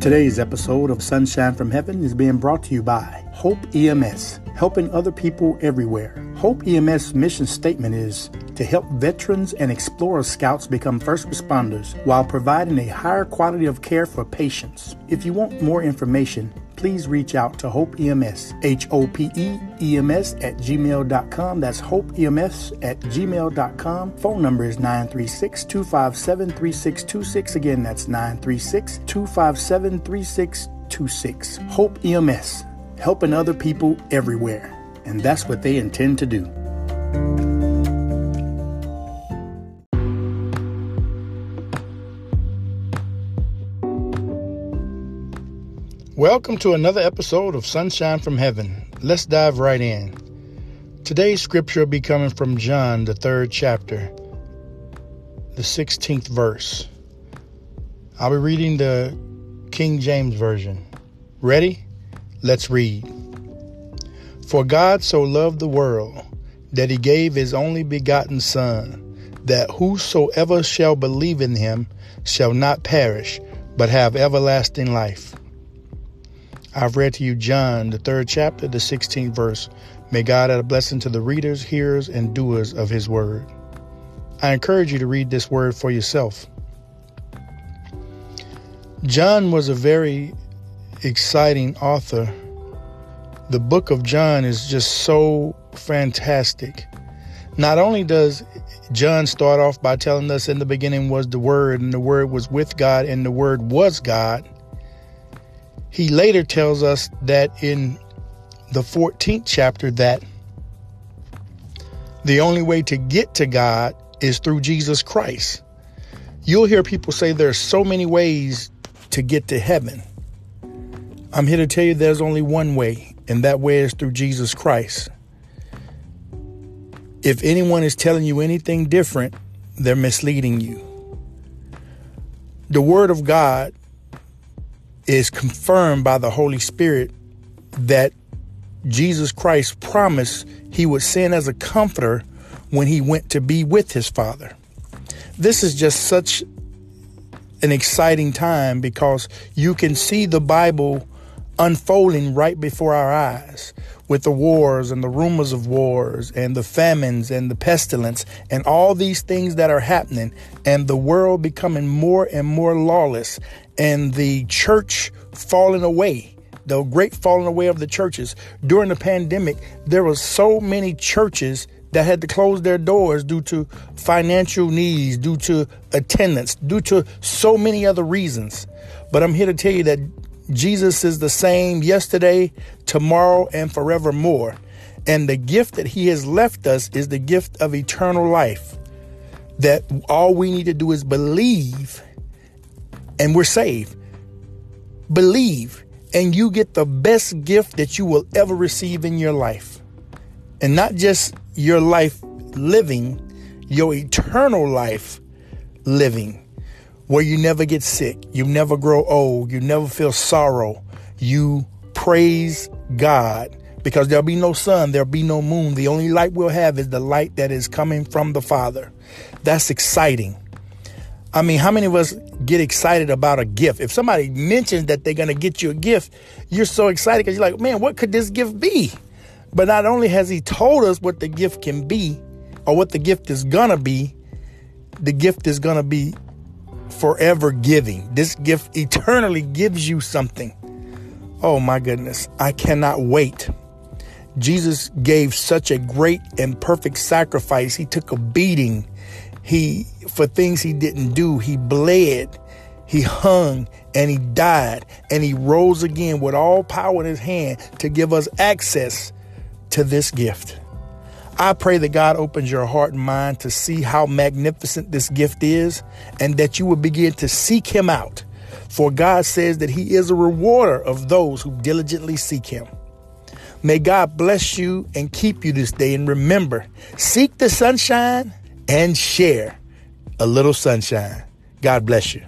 Today's episode of Sunshine from Heaven is being brought to you by Hope EMS, helping other people everywhere. Hope EMS mission statement is to help veterans and Explorer Scouts become first responders while providing a higher quality of care for patients. If you want more information, please reach out to Hope EMS, H O P E M S at gmail.com. That's Hope EMS at gmail.com. Phone number is 936 257 3626. Again, that's 936 257 3626. Hope EMS, helping other people everywhere. And that's what they intend to do. Welcome to another episode of Sunshine from Heaven. Let's dive right in. Today's scripture will be coming from John, the third chapter, the 16th verse. I'll be reading the King James Version. Ready? Let's read. For God so loved the world that he gave his only begotten Son, that whosoever shall believe in him shall not perish, but have everlasting life. I've read to you John, the third chapter, the 16th verse. May God add a blessing to the readers, hearers, and doers of his word. I encourage you to read this word for yourself. John was a very exciting author. The book of John is just so fantastic. Not only does John start off by telling us in the beginning was the Word, and the Word was with God, and the Word was God, he later tells us that in the 14th chapter that the only way to get to God is through Jesus Christ. You'll hear people say there's so many ways to get to heaven. I'm here to tell you there's only one way, and that way is through Jesus Christ. If anyone is telling you anything different, they're misleading you. The Word of God is confirmed by the Holy Spirit that Jesus Christ promised he would send as a comforter when he went to be with his Father. This is just such an exciting time because you can see the Bible unfolding right before our eyes with the wars and the rumors of wars and the famines and the pestilence and all these things that are happening and the world becoming more and more lawless and the church falling away the great falling away of the churches. During the pandemic there were so many churches that had to close their doors due to financial needs due to attendance due to so many other reasons. But i'm here to tell you that jesus is the same yesterday tomorrow and forevermore and the gift that he has left us is the gift of eternal life that all we need to do is believe and we're saved. Believe, and you get the best gift that you will ever receive in your life. And not just your life living, your eternal life living, where you never get sick, you never grow old, you never feel sorrow. You praise God because there'll be no sun, there'll be no moon. The only light we'll have is the light that is coming from the Father. That's exciting. I mean, how many of us get excited about a gift? If somebody mentions that they're going to get you a gift, you're so excited because you're like, man, what could this gift be? But not only has he told us what the gift can be or what the gift is going to be, the gift is going to be forever giving. This gift eternally gives you something. Oh my goodness. I cannot wait. Jesus gave such a great and perfect sacrifice. He took a beating. He, for things he didn't do, he bled, he hung, and he died, and he rose again with all power in his hand to give us access to this gift. I pray that God opens your heart and mind to see how magnificent this gift is and that you will begin to seek him out. For God says that he is a rewarder of those who diligently seek him. May God bless you and keep you this day. And remember, seek the sunshine and share a little sunshine. God bless you.